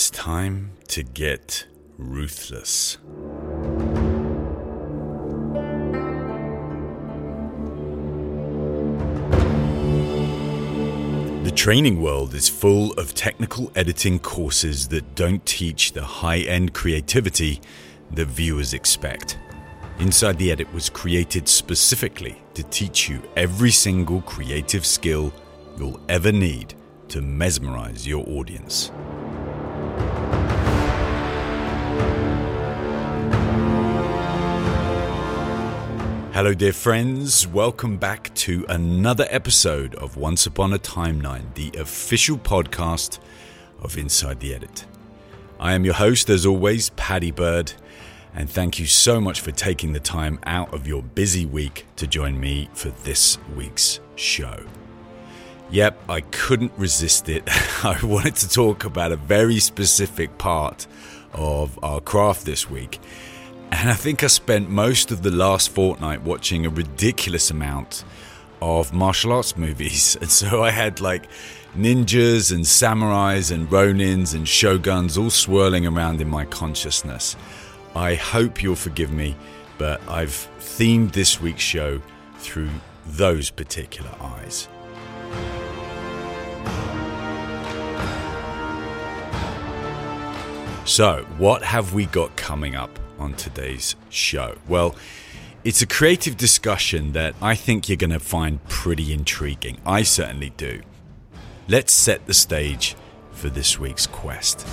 It's time to get ruthless. The training world is full of technical editing courses that don't teach the high end creativity that viewers expect. Inside the Edit was created specifically to teach you every single creative skill you'll ever need to mesmerize your audience. Hello, dear friends. Welcome back to another episode of Once Upon a Timeline, the official podcast of Inside the Edit. I am your host, as always, Paddy Bird, and thank you so much for taking the time out of your busy week to join me for this week's show. Yep, I couldn't resist it. I wanted to talk about a very specific part of our craft this week and I think I spent most of the last fortnight watching a ridiculous amount of martial arts movies. And so I had like ninjas and samurais and ronins and shoguns all swirling around in my consciousness. I hope you'll forgive me, but I've themed this week's show through those particular eyes. So, what have we got coming up on today's show? Well, it's a creative discussion that I think you're going to find pretty intriguing. I certainly do. Let's set the stage for this week's quest.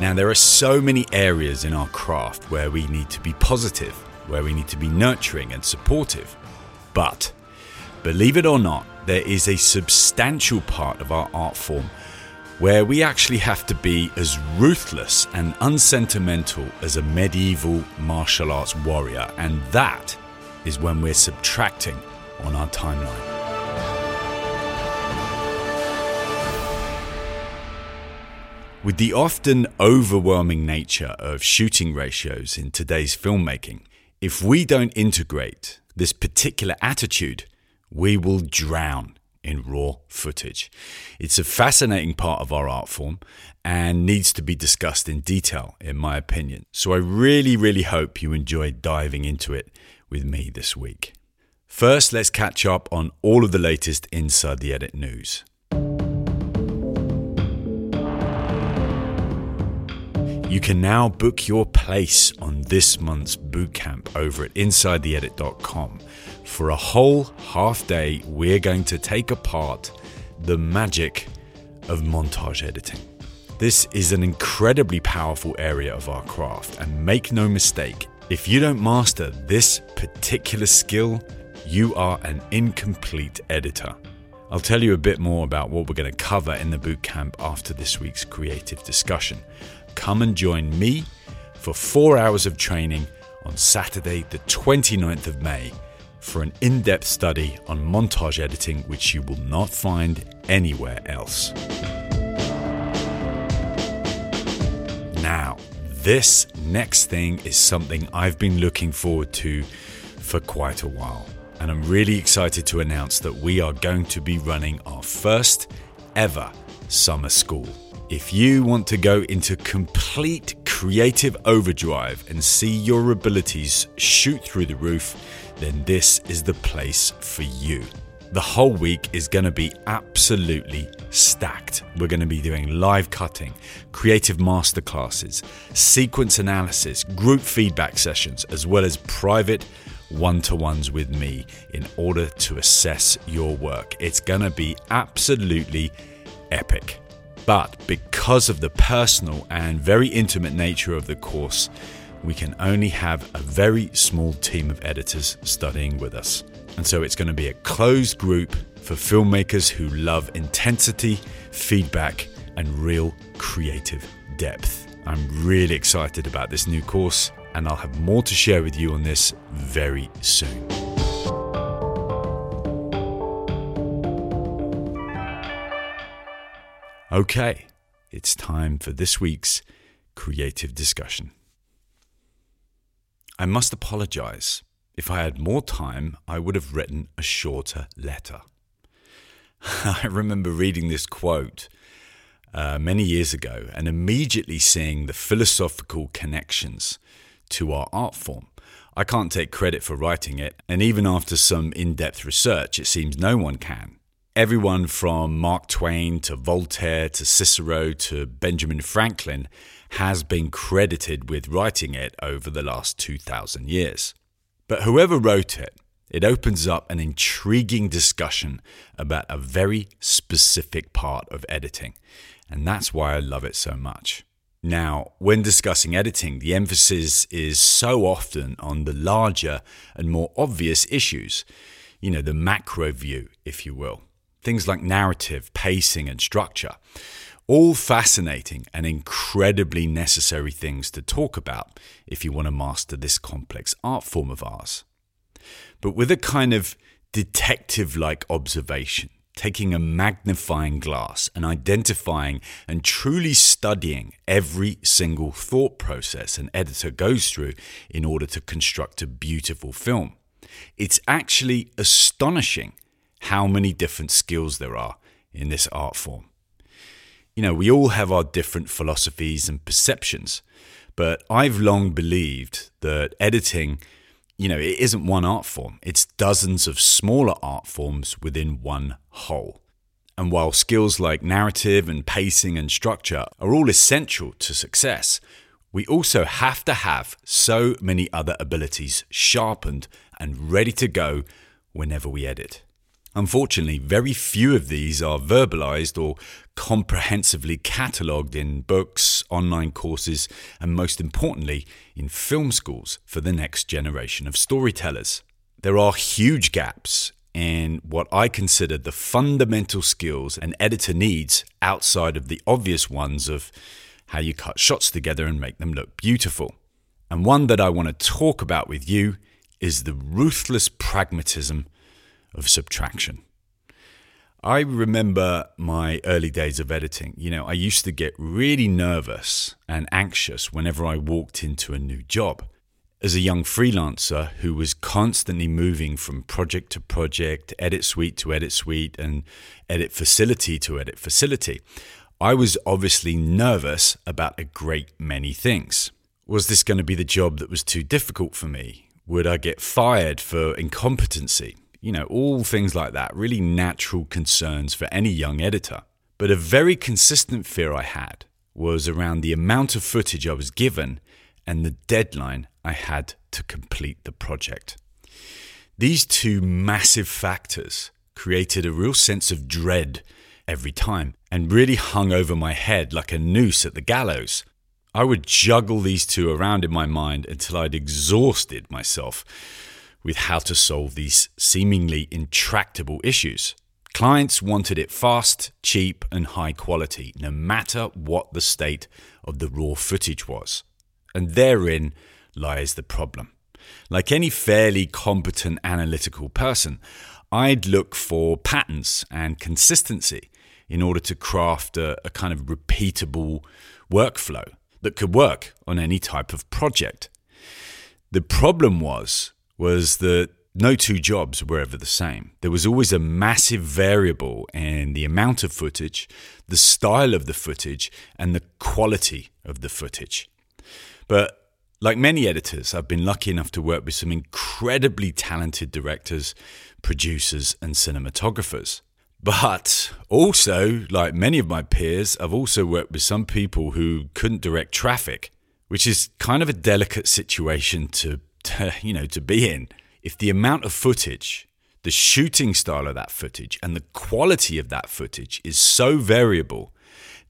Now, there are so many areas in our craft where we need to be positive, where we need to be nurturing and supportive. But, believe it or not, there is a substantial part of our art form where we actually have to be as ruthless and unsentimental as a medieval martial arts warrior, and that is when we're subtracting on our timeline. With the often overwhelming nature of shooting ratios in today's filmmaking, if we don't integrate this particular attitude, we will drown in raw footage. It's a fascinating part of our art form and needs to be discussed in detail, in my opinion. So I really, really hope you enjoyed diving into it with me this week. First, let's catch up on all of the latest Inside the Edit news. You can now book your place on this month's bootcamp over at InsideTheEdit.com. For a whole half day, we're going to take apart the magic of montage editing. This is an incredibly powerful area of our craft, and make no mistake, if you don't master this particular skill, you are an incomplete editor. I'll tell you a bit more about what we're going to cover in the bootcamp after this week's creative discussion come and join me for four hours of training on Saturday, the 29th of May, for an in depth study on montage editing, which you will not find anywhere else. Now, this next thing is something I've been looking forward to for quite a while, and I'm really excited to announce that we are going to be running our first ever summer school. If you want to go into complete creative overdrive and see your abilities shoot through the roof, then this is the place for you. The whole week is going to be absolutely stacked. We're going to be doing live cutting, creative masterclasses, sequence analysis, group feedback sessions, as well as private one to ones with me in order to assess your work. It's going to be absolutely epic. But because of the personal and very intimate nature of the course, we can only have a very small team of editors studying with us. And so it's going to be a closed group for filmmakers who love intensity, feedback, and real creative depth. I'm really excited about this new course, and I'll have more to share with you on this very soon. Okay, it's time for this week's creative discussion. I must apologize If I had more time, I would have written a shorter letter. I remember reading this quote uh, many years ago and immediately seeing the philosophical connections to our art form. I can't take credit for writing it, and even after some in depth research, it seems no one can. Everyone from Mark Twain to Voltaire to Cicero to Benjamin Franklin has been credited with writing it over the last 2,000 years. But whoever wrote it, it opens up an intriguing discussion about a very specific part of editing. And that's why I love it so much. Now, when discussing editing, the emphasis is so often on the larger and more obvious issues, you know, the macro view, if you will. Things like narrative, pacing, and structure. All fascinating and incredibly necessary things to talk about if you want to master this complex art form of ours. But with a kind of detective like observation, taking a magnifying glass and identifying and truly studying every single thought process an editor goes through in order to construct a beautiful film. It's actually astonishing how many different skills there are in this art form you know, we all have our different philosophies and perceptions, but I've long believed that editing, you know, it isn't one art form, it's dozens of smaller art forms within one whole. And while skills like narrative and pacing and structure are all essential to success, we also have to have so many other abilities sharpened and ready to go whenever we edit. Unfortunately, very few of these are verbalized or comprehensively catalogued in books, online courses, and most importantly, in film schools for the next generation of storytellers. There are huge gaps in what I consider the fundamental skills an editor needs outside of the obvious ones of how you cut shots together and make them look beautiful. And one that I want to talk about with you is the ruthless pragmatism of subtraction. I remember my early days of editing. You know, I used to get really nervous and anxious whenever I walked into a new job. As a young freelancer who was constantly moving from project to project, edit suite to edit suite, and edit facility to edit facility, I was obviously nervous about a great many things. Was this going to be the job that was too difficult for me? Would I get fired for incompetency? You know, all things like that, really natural concerns for any young editor. But a very consistent fear I had was around the amount of footage I was given and the deadline I had to complete the project. These two massive factors created a real sense of dread every time and really hung over my head like a noose at the gallows. I would juggle these two around in my mind until I'd exhausted myself with how to solve these seemingly intractable issues. Clients wanted it fast, cheap, and high quality, no matter what the state of the raw footage was. And therein lies the problem. Like any fairly competent analytical person, I'd look for patterns and consistency in order to craft a, a kind of repeatable workflow that could work on any type of project. The problem was was that no two jobs were ever the same. There was always a massive variable in the amount of footage, the style of the footage, and the quality of the footage. But like many editors, I've been lucky enough to work with some incredibly talented directors, producers, and cinematographers. But also, like many of my peers, I've also worked with some people who couldn't direct traffic, which is kind of a delicate situation to to, you know, to be in. If the amount of footage, the shooting style of that footage, and the quality of that footage is so variable,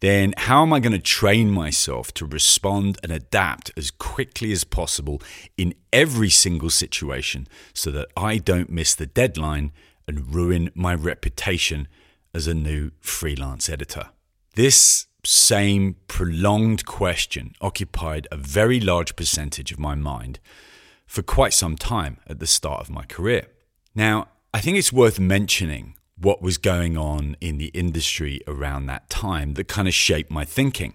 then how am I going to train myself to respond and adapt as quickly as possible in every single situation so that I don't miss the deadline and ruin my reputation as a new freelance editor? This same prolonged question occupied a very large percentage of my mind for quite some time at the start of my career. Now, I think it's worth mentioning what was going on in the industry around that time that kind of shaped my thinking.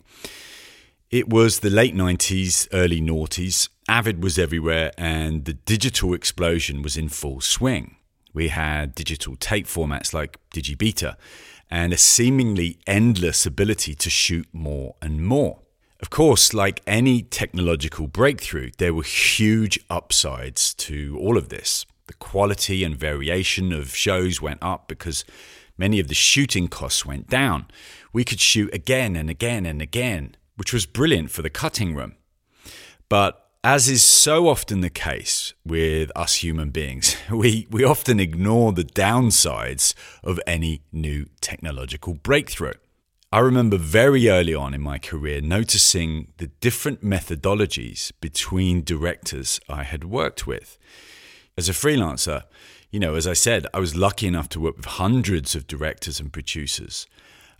It was the late 90s, early noughties. Avid was everywhere, and the digital explosion was in full swing. We had digital tape formats like Digibeta and a seemingly endless ability to shoot more and more. Of course, like any technological breakthrough, there were huge upsides to all of this. The quality and variation of shows went up because many of the shooting costs went down. We could shoot again and again and again, which was brilliant for the cutting room. But as is so often the case with us human beings, we, we often ignore the downsides of any new technological breakthrough. I remember very early on in my career noticing the different methodologies between directors I had worked with. As a freelancer, you know, as I said, I was lucky enough to work with hundreds of directors and producers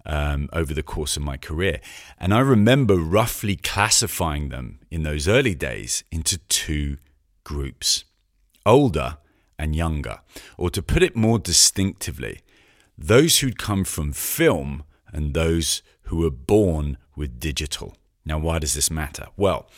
um, over the course of my career. And I remember roughly classifying them in those early days into two groups older and younger. Or to put it more distinctively, those who'd come from film and those who were born with digital. Now, why does this matter? Well,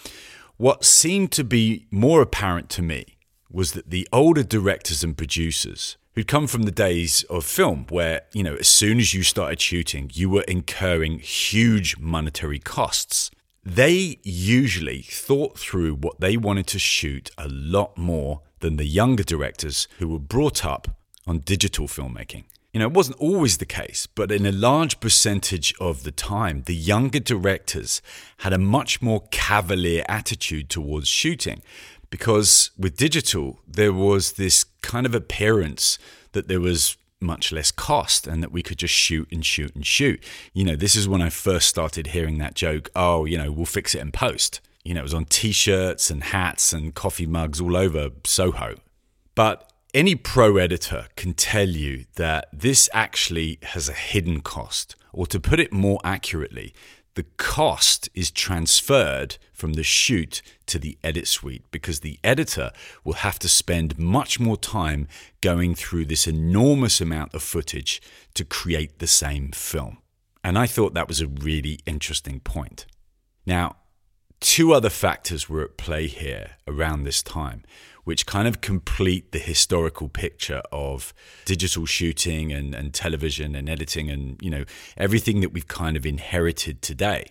what seemed to be more apparent to me was that the older directors and producers who'd come from the days of film where, you know, as soon as you started shooting, you were incurring huge monetary costs. They usually thought through what they wanted to shoot a lot more than the younger directors who were brought up on digital filmmaking. You know, it wasn't always the case, but in a large percentage of the time, the younger directors had a much more cavalier attitude towards shooting because with digital, there was this kind of appearance that there was much less cost and that we could just shoot and shoot and shoot. You know, this is when I first started hearing that joke, oh, you know, we'll fix it in post. You know, it was on t shirts and hats and coffee mugs all over Soho. But any pro editor can tell you that this actually has a hidden cost, or to put it more accurately, the cost is transferred from the shoot to the edit suite because the editor will have to spend much more time going through this enormous amount of footage to create the same film. And I thought that was a really interesting point. Now, two other factors were at play here around this time which kind of complete the historical picture of digital shooting and, and television and editing and you know everything that we've kind of inherited today.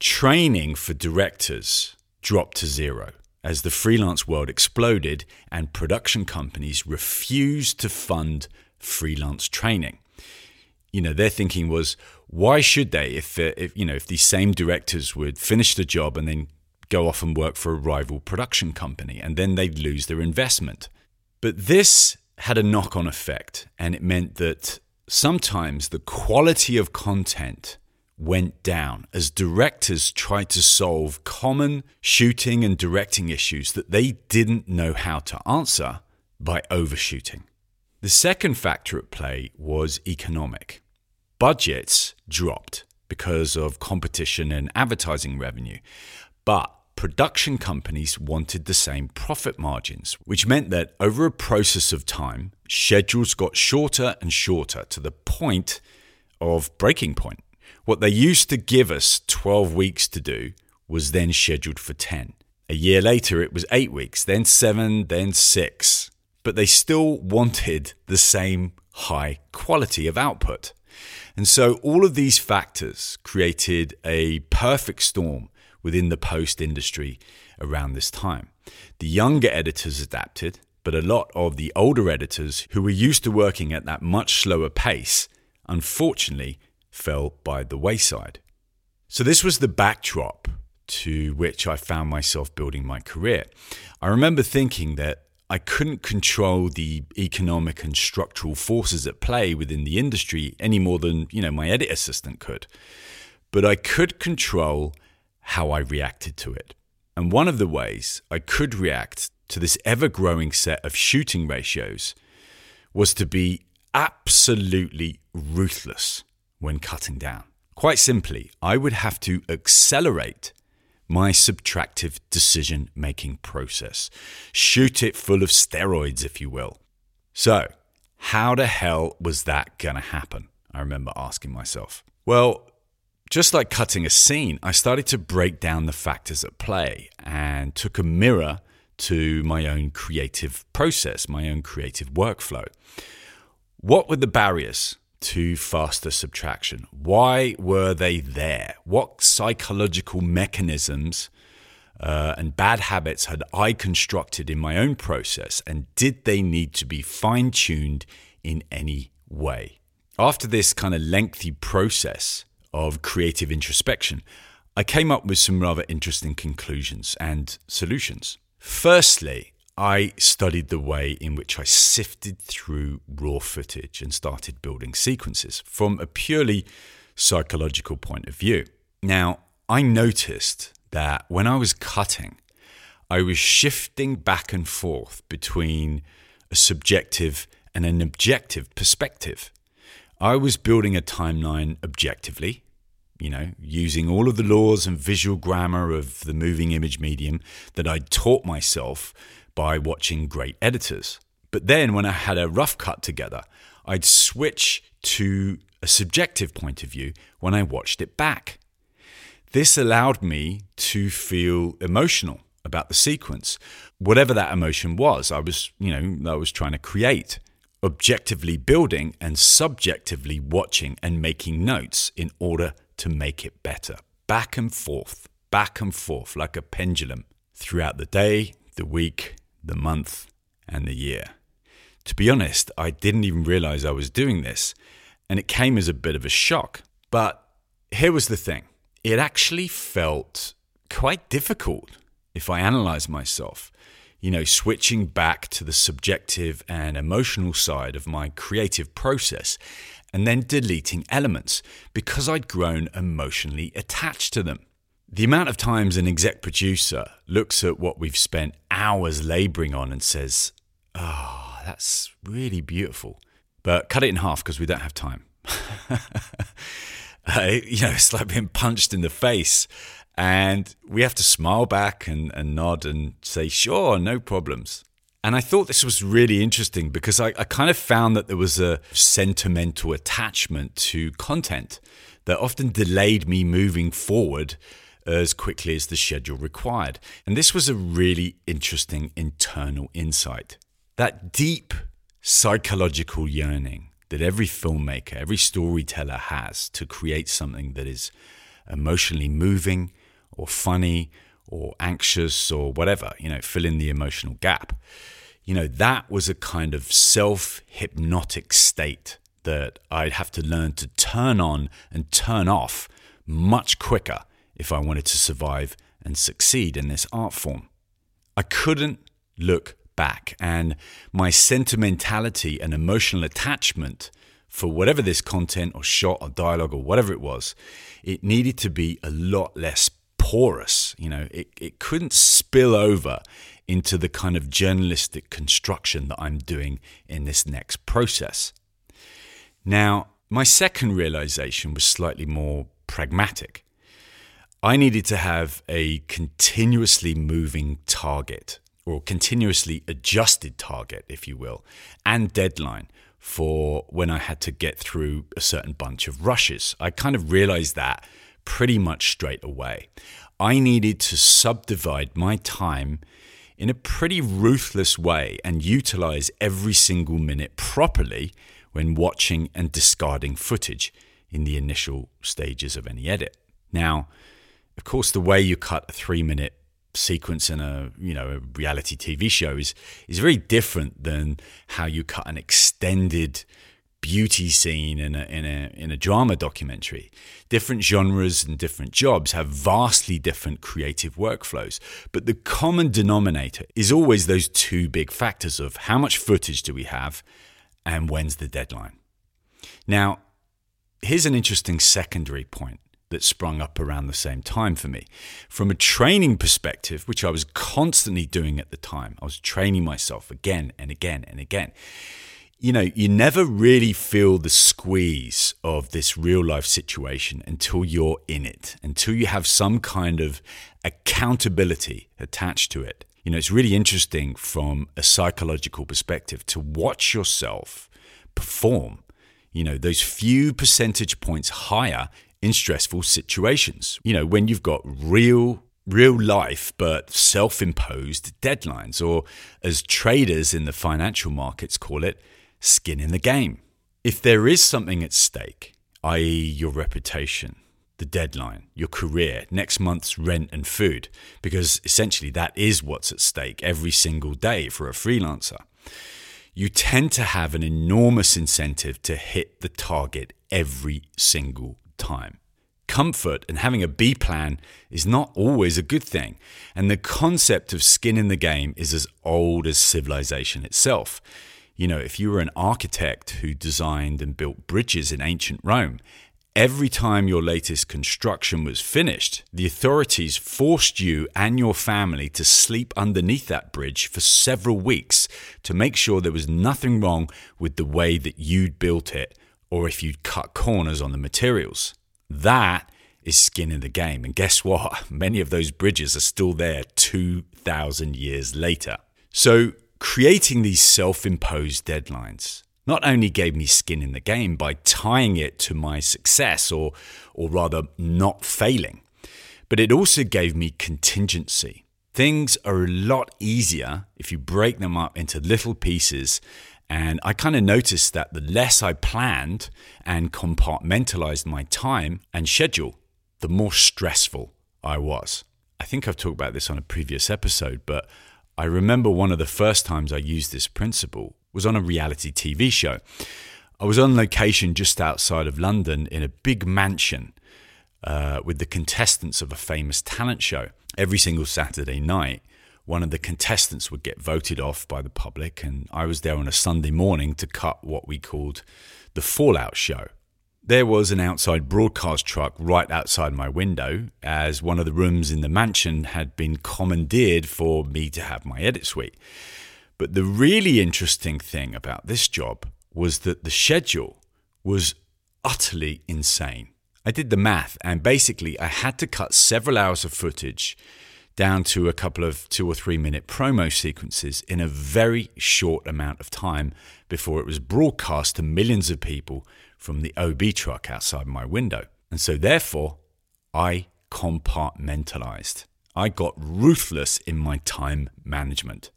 Training for directors dropped to zero as the freelance world exploded and production companies refused to fund freelance training. You know, their thinking was, why should they? If, uh, if you know, if these same directors would finish the job and then go off and work for a rival production company, and then they'd lose their investment. But this had a knock on effect, and it meant that sometimes the quality of content went down as directors tried to solve common shooting and directing issues that they didn't know how to answer by overshooting. The second factor at play was economic. Budgets dropped because of competition and advertising revenue, but production companies wanted the same profit margins, which meant that over a process of time, schedules got shorter and shorter to the point of breaking point. What they used to give us 12 weeks to do was then scheduled for 10. A year later, it was eight weeks, then seven, then six. But they still wanted the same high quality of output. And so all of these factors created a perfect storm within the post industry around this time. The younger editors adapted, but a lot of the older editors who were used to working at that much slower pace unfortunately fell by the wayside. So, this was the backdrop to which I found myself building my career. I remember thinking that I couldn't control the economic and structural forces at play within the industry any more than, you know, my edit assistant could. But I could control how I reacted to it. And one of the ways I could react to this ever growing set of shooting ratios was to be absolutely ruthless when cutting down. Quite simply, I would have to accelerate my subtractive decision making process, shoot it full of steroids, if you will. So, how the hell was that going to happen? I remember asking myself. Well, just like cutting a scene, I started to break down the factors at play and took a mirror to my own creative process, my own creative workflow. What were the barriers to faster subtraction? Why were they there? What psychological mechanisms uh, and bad habits had I constructed in my own process, and did they need to be fine tuned in any way? After this kind of lengthy process of creative introspection, I came up with some rather interesting conclusions and solutions. Firstly, I studied the way in which I sifted through raw footage and started building sequences from a purely psychological point of view. Now, I noticed that when I was cutting, I was shifting back and forth between a subjective and an objective perspective. I was building a timeline objectively, you know, using all of the laws and visual grammar of the moving image medium that I'd taught myself by watching great editors. But then when I had a rough cut together, I'd switch to a subjective point of view when I watched it back. This allowed me to feel emotional about the sequence, whatever that emotion was. I was, you know, I was trying to create, objectively building and subjectively watching and making notes in order to make it better. Back and forth, back and forth, like a pendulum throughout the day, the week, the month, and the year. To be honest, I didn't even realize I was doing this, and it came as a bit of a shock. But here was the thing it actually felt quite difficult if I analyze myself. You know, switching back to the subjective and emotional side of my creative process and then deleting elements because I'd grown emotionally attached to them. The amount of times an exec producer looks at what we've spent hours laboring on and says, Oh, that's really beautiful, but cut it in half because we don't have time. uh, you know, it's like being punched in the face. And we have to smile back and, and nod and say, Sure, no problems. And I thought this was really interesting because I, I, kind of found that there was a sentimental attachment to content that often delayed me moving forward as quickly as the schedule required. And this was a really interesting internal insight. That deep psychological yearning that every filmmaker, every storyteller has to create something that is emotionally moving or funny or anxious or whatever, you know, fill in the emotional gap. You know, that was a kind of self hypnotic state that I'd have to learn to turn on and turn off much quicker if I wanted to survive and succeed in this art form. I couldn't look back, and my sentimentality and emotional attachment for whatever this content or shot or dialogue or whatever it was, it needed to be a lot less porous. You know, it, it couldn't spill over into the kind of journalistic construction that I'm doing in this next process. Now, my second realization was slightly more pragmatic. I needed to have a continuously moving target or continuously adjusted target, if you will, and deadline for when I had to get through a certain bunch of rushes. I kind of realized that pretty much straight away. I needed to subdivide my time in a pretty ruthless way and utilize every single minute properly when watching and discarding footage in the initial stages of any edit. Now, of course, the way you cut a three minute sequence in a you know a reality TV show is is very different than how you cut an extended beauty scene in a, in a in a drama documentary. Different genres and different jobs have vastly different creative workflows, but the common denominator is always those two big factors of how much footage do we have and when's the deadline. Now, here's an interesting secondary point that sprung up around the same time for me. From a training perspective, which I was constantly doing at the time, I was training myself again and again and again you know, you never really feel the squeeze of this real life situation until you're in it, until you have some kind of accountability attached to it. You know, it's really interesting from a psychological perspective to watch yourself perform, you know, those few percentage points higher in stressful situations. You know, when you've got real real life but self imposed deadlines, or as traders in the financial markets call it, skin in the game. If there is something at stake, i.e., your reputation, the deadline, your career, next month's rent and food, because essentially that is what's at stake every single day for a freelancer. You tend to have an enormous incentive to hit the target every single time. Comfort and having a B plan is not always a good thing, and the concept of skin in the game is as old as civilization itself. You know, if you were an architect who designed and built bridges in ancient Rome, Every time your latest construction was finished, the authorities forced you and your family to sleep underneath that bridge for several weeks to make sure there was nothing wrong with the way that you'd built it or if you'd cut corners on the materials. That is skin in the game. And guess what? Many of those bridges are still there 2,000 years later. So, creating these self imposed deadlines not only gave me skin in the game by tying it to my success or, or rather not failing, but it also gave me contingency. Things are a lot easier if you break them up into little pieces. And I kind of noticed that the less I planned and compartmentalized my time and schedule, the more stressful I was. I think I've talked about this on a previous episode, but I remember one of the first times I used this principle was on a reality TV show. I was on location just outside of London in a big mansion uh, with the contestants of a famous talent show. Every single Saturday night, one of the contestants would get voted off by the public, and I was there on a Sunday morning to cut what we called the Fallout show. There was an outside broadcast truck right outside my window, as one of the rooms in the mansion had been commandeered for me to have my edit suite. But the really interesting thing about this job was that the schedule was utterly insane. I did the math, and basically, I had to cut several hours of footage down to a couple of two or three minute promo sequences in a very short amount of time before it was broadcast to millions of people from the OB truck outside my window. And so, therefore, I compartmentalized. I got ruthless in my time management.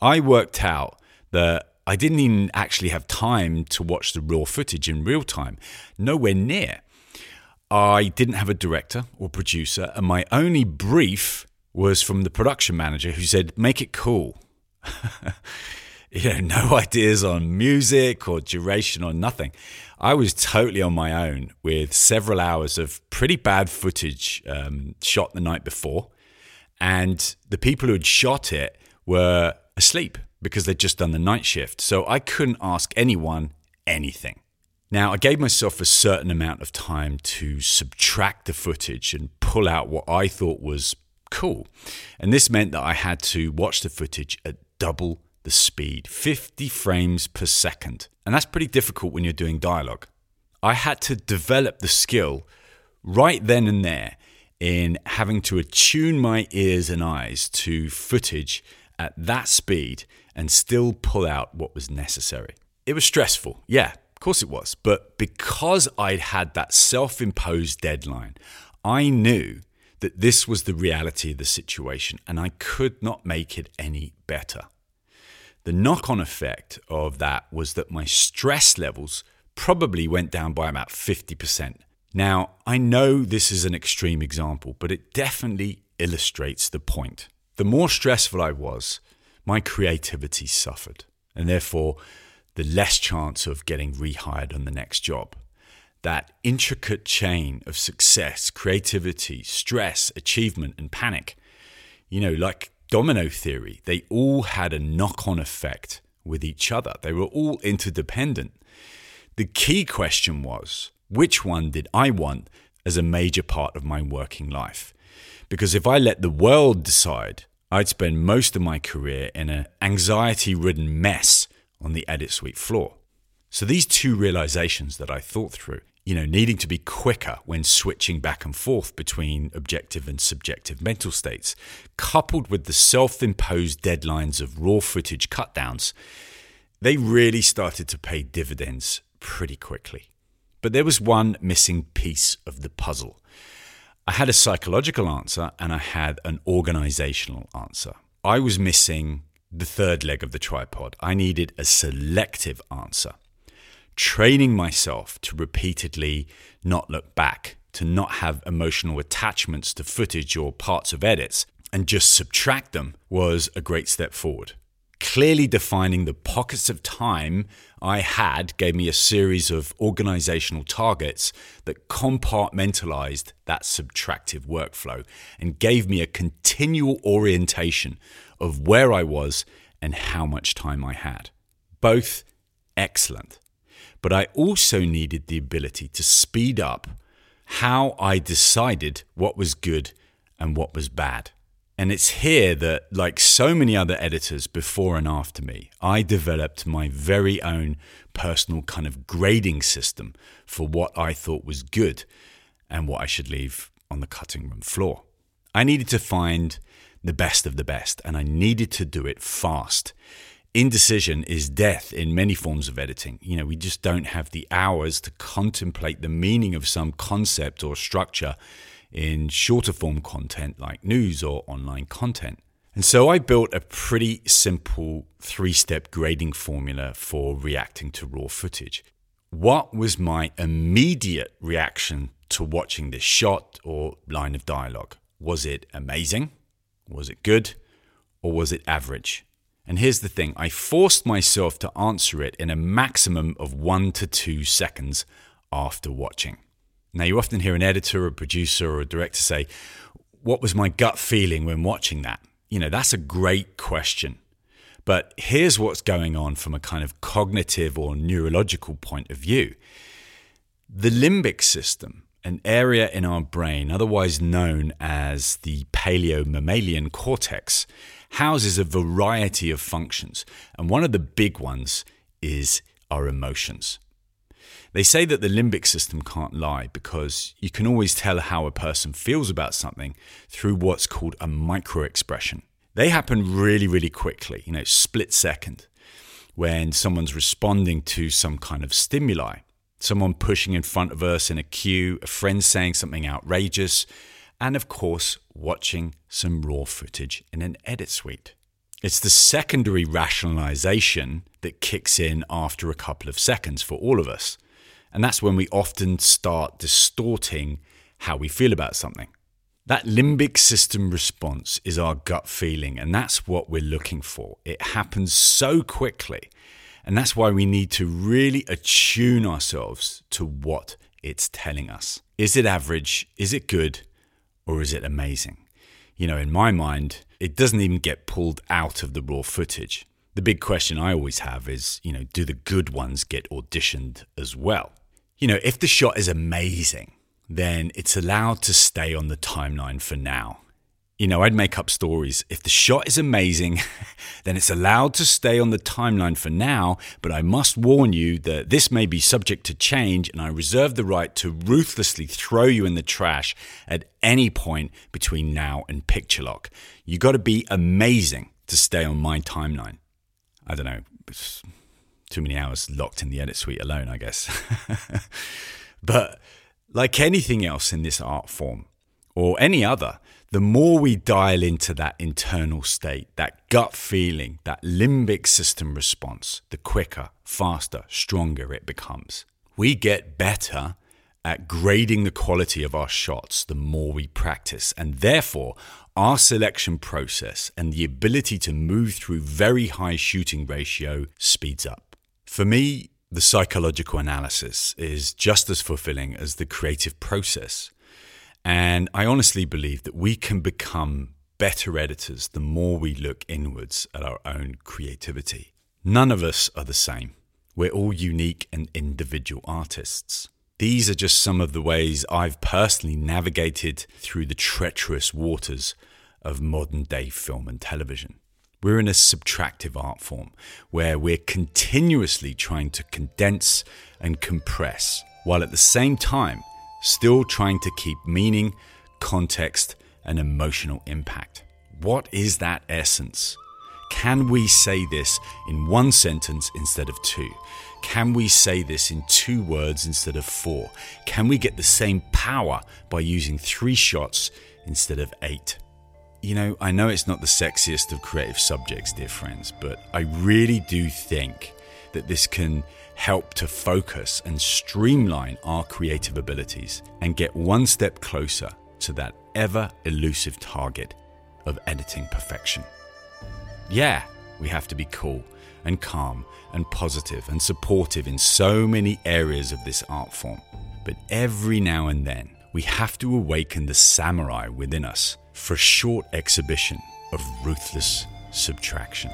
I worked out that I didn't even actually have time to watch the raw footage in real time, nowhere near. I didn't have a director or producer, and my only brief was from the production manager who said, Make it cool. you know, no ideas on music or duration or nothing. I was totally on my own with several hours of pretty bad footage um, shot the night before. And the people who had shot it were asleep because they'd just done the night shift. So I couldn't ask anyone anything. Now, I gave myself a certain amount of time to subtract the footage and pull out what I thought was cool. And this meant that I had to watch the footage at double the speed, 50 frames per second. And that's pretty difficult when you're doing dialogue. I had to develop the skill right then and there in having to attune my ears and eyes to footage at that speed and still pull out what was necessary. It was stressful, yeah, of course it was. But because I'd had that self imposed deadline, I knew that this was the reality of the situation and I could not make it any better. The knock on effect of that was that my stress levels probably went down by about 50%. Now, I know this is an extreme example, but it definitely illustrates the point the more stressful I was, my creativity suffered, and therefore the less chance of getting rehired on the next job. That intricate chain of success, creativity, stress, achievement, and panic, you know, like domino theory, they all had a knock on effect with each other. They were all interdependent. The key question was which one did I want as a major part of my working life? Because if I let the world decide, I'd spend most of my career in an anxiety ridden mess on the edit suite floor. So these two realizations that I thought through, you know, needing to be quicker when switching back and forth between objective and subjective mental states, coupled with the self imposed deadlines of raw footage cutdowns, they really started to pay dividends pretty quickly. But there was one missing piece of the puzzle. I had a psychological answer and I had an organizational answer. I was missing the third leg of the tripod. I needed a selective answer. Training myself to repeatedly not look back, to not have emotional attachments to footage or parts of edits, and just subtract them was a great step forward. Clearly defining the pockets of time I had gave me a series of organizational targets that compartmentalized that subtractive workflow and gave me a continual orientation of where I was and how much time I had. Both excellent. But I also needed the ability to speed up how I decided what was good and what was bad. And it's here that, like so many other editors before and after me, I developed my very own personal kind of grading system for what I thought was good and what I should leave on the cutting room floor. I needed to find the best of the best, and I needed to do it fast. Indecision is death in many forms of editing. You know, we just don't have the hours to contemplate the meaning of some concept or structure in shorter form content like news or online content. And so I built a pretty simple three step grading formula for reacting to raw footage. What was my immediate reaction to watching this shot or line of dialogue? Was it amazing? Was it good? Or was it average? And here's the thing I forced myself to answer it in a maximum of one to two seconds after watching. Now, you often hear an editor, a producer, or a director say, What was my gut feeling when watching that? You know, that's a great question. But here's what's going on from a kind of cognitive or neurological point of view. The limbic system, an area in our brain otherwise known as the paleomammalian cortex, houses a variety of functions. And one of the big ones is our emotions. They say that the limbic system can't lie because you can always tell how a person feels about something through what's called a micro expression. They happen really, really quickly, you know, split second, when someone's responding to some kind of stimuli. Someone pushing in front of us in a queue, a friend saying something outrageous, and of course, watching some raw footage in an edit suite. It's the secondary rationalization that kicks in after a couple of seconds for all of us. And that's when we often start distorting how we feel about something. That limbic system response is our gut feeling, and that's what we're looking for. It happens so quickly, and that's why we need to really attune ourselves to what it's telling us. Is it average? Is it good? Or is it amazing? You know, in my mind, it doesn't even get pulled out of the raw footage. The big question I always have is, you know, do the good ones get auditioned as well? You know, if the shot is amazing, then it's allowed to stay on the timeline for now. You know, I'd make up stories. If the shot is amazing, then it's allowed to stay on the timeline for now, but I must warn you that this may be subject to change, and I reserve the right to ruthlessly throw you in the trash at any point between now and picture lock. You got to be amazing to stay on my timeline. I don't know too many hours locked in the edit suite alone, I guess. but like anything else in this art form or any other, the more we dial into that internal state, that gut feeling, that limbic system response, the quicker, faster, stronger it becomes. We get better at grading the quality of our shots the more we practice, and therefore our selection process and the ability to move through very high shooting ratio speeds up. For me, the psychological analysis is just as fulfilling as the creative process. And I honestly believe that we can become better editors the more we look inwards at our own creativity. None of us are the same. We're all unique and individual artists. These are just some of the ways I've personally navigated through the treacherous waters of modern day film and television. We're in a subtractive art form where we're continuously trying to condense and compress, while at the same time still trying to keep meaning, context, and emotional impact. What is that essence? Can we say this in one sentence instead of two? Can we say this in two words instead of four? Can we get the same power by using three shots instead of eight? You know, I know it's not the sexiest of creative subjects, dear friends, but I really do think that this can help to focus and streamline our creative abilities and get one step closer to that ever elusive target of editing perfection. Yeah, we have to be cool and calm and positive and supportive in so many areas of this art form. But every now and then, we have to awaken the samurai within us for a short exhibition of ruthless subtraction.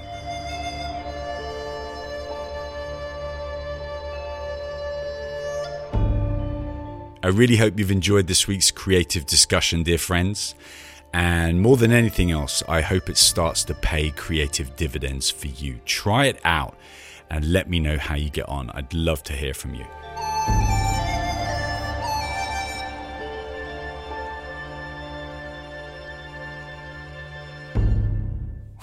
I really hope you've enjoyed this week's creative discussion, dear friends. And more than anything else, I hope it starts to pay creative dividends for you. Try it out and let me know how you get on. I'd love to hear from you.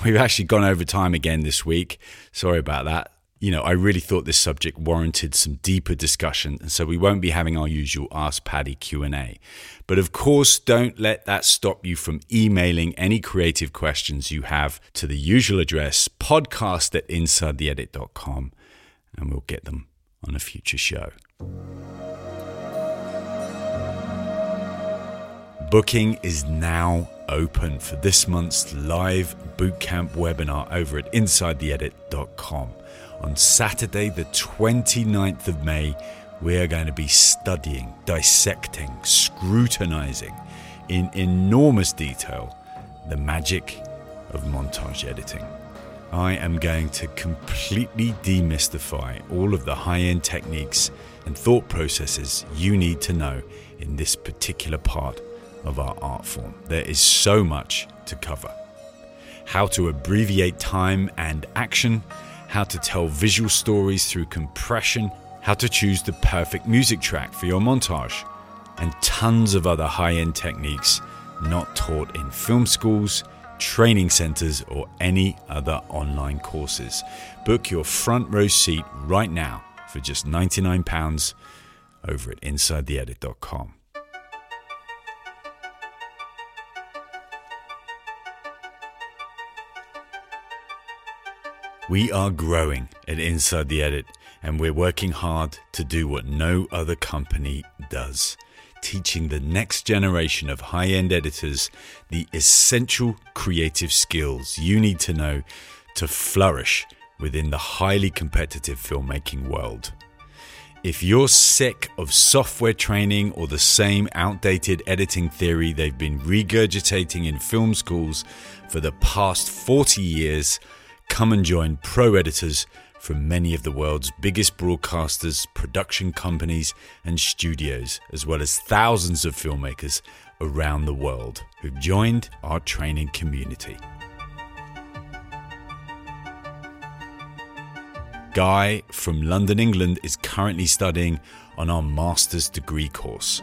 We've actually gone over time again this week. Sorry about that. You know, I really thought this subject warranted some deeper discussion, and so we won't be having our usual Ask Paddy Q&A. But of course, don't let that stop you from emailing any creative questions you have to the usual address, podcast at insidetheedit.com, and we'll get them on a future show. Booking is now open for this month's live bootcamp webinar over at InsideTheEdit.com. On Saturday, the 29th of May, we are going to be studying, dissecting, scrutinizing in enormous detail the magic of montage editing. I am going to completely demystify all of the high end techniques and thought processes you need to know in this particular part of our art form. There is so much to cover. How to abbreviate time and action, how to tell visual stories through compression, how to choose the perfect music track for your montage, and tons of other high end techniques not taught in film schools, training centers, or any other online courses. Book your front row seat right now for just £99 over at InsideTheEdit.com. We are growing at Inside the Edit, and we're working hard to do what no other company does teaching the next generation of high end editors the essential creative skills you need to know to flourish within the highly competitive filmmaking world. If you're sick of software training or the same outdated editing theory they've been regurgitating in film schools for the past 40 years, Come and join pro editors from many of the world's biggest broadcasters, production companies, and studios, as well as thousands of filmmakers around the world who've joined our training community. Guy from London, England is currently studying on our master's degree course.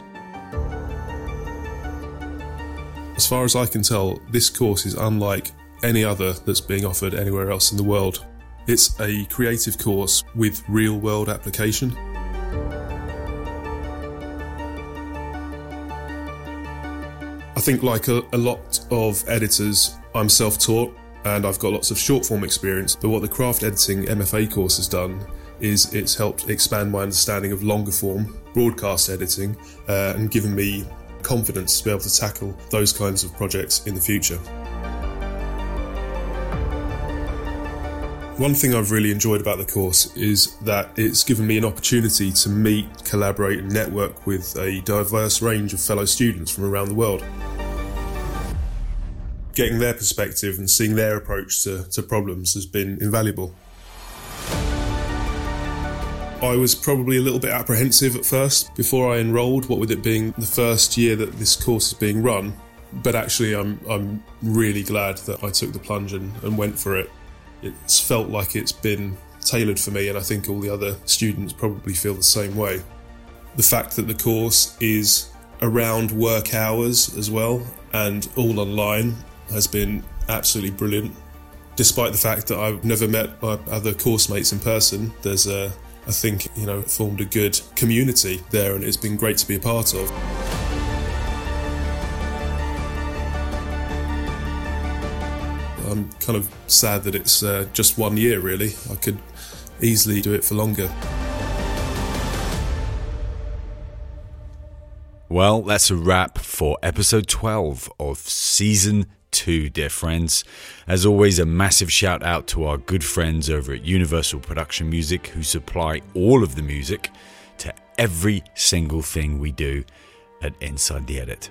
As far as I can tell, this course is unlike any other that's being offered anywhere else in the world. It's a creative course with real world application. I think, like a, a lot of editors, I'm self taught and I've got lots of short form experience. But what the craft editing MFA course has done is it's helped expand my understanding of longer form broadcast editing uh, and given me confidence to be able to tackle those kinds of projects in the future. One thing I've really enjoyed about the course is that it's given me an opportunity to meet, collaborate, and network with a diverse range of fellow students from around the world. Getting their perspective and seeing their approach to, to problems has been invaluable. I was probably a little bit apprehensive at first before I enrolled, what with it being the first year that this course is being run. But actually, I'm, I'm really glad that I took the plunge and, and went for it it's felt like it's been tailored for me, and I think all the other students probably feel the same way. The fact that the course is around work hours as well and all online has been absolutely brilliant. despite the fact that I've never met my other course mates in person, there's a, I think, you know, formed a good community there and it's been great to be a part of. I'm kind of sad that it's uh, just one year, really. I could easily do it for longer. Well, that's a wrap for episode 12 of season two, dear friends. As always, a massive shout out to our good friends over at Universal Production Music who supply all of the music to every single thing we do at Inside the Edit.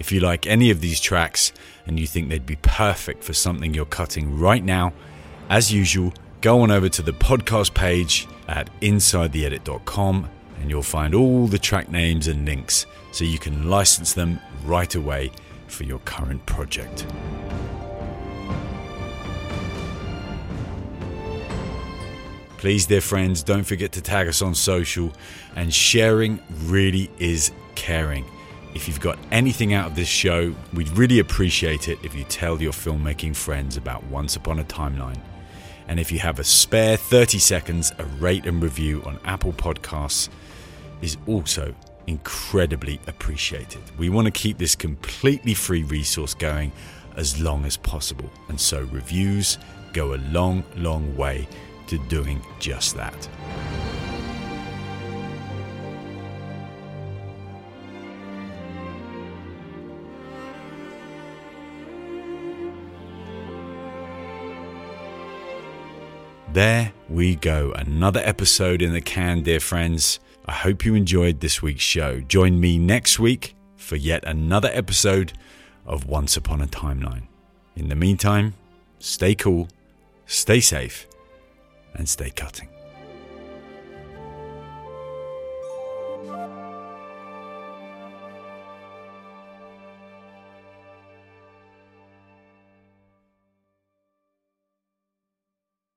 If you like any of these tracks and you think they'd be perfect for something you're cutting right now, as usual, go on over to the podcast page at insidetheedit.com and you'll find all the track names and links so you can license them right away for your current project. Please, dear friends, don't forget to tag us on social, and sharing really is caring. If you've got anything out of this show, we'd really appreciate it if you tell your filmmaking friends about Once Upon a Timeline. And if you have a spare 30 seconds, a rate and review on Apple Podcasts is also incredibly appreciated. We want to keep this completely free resource going as long as possible. And so reviews go a long, long way to doing just that. There we go. Another episode in the can, dear friends. I hope you enjoyed this week's show. Join me next week for yet another episode of Once Upon a Timeline. In the meantime, stay cool, stay safe, and stay cutting.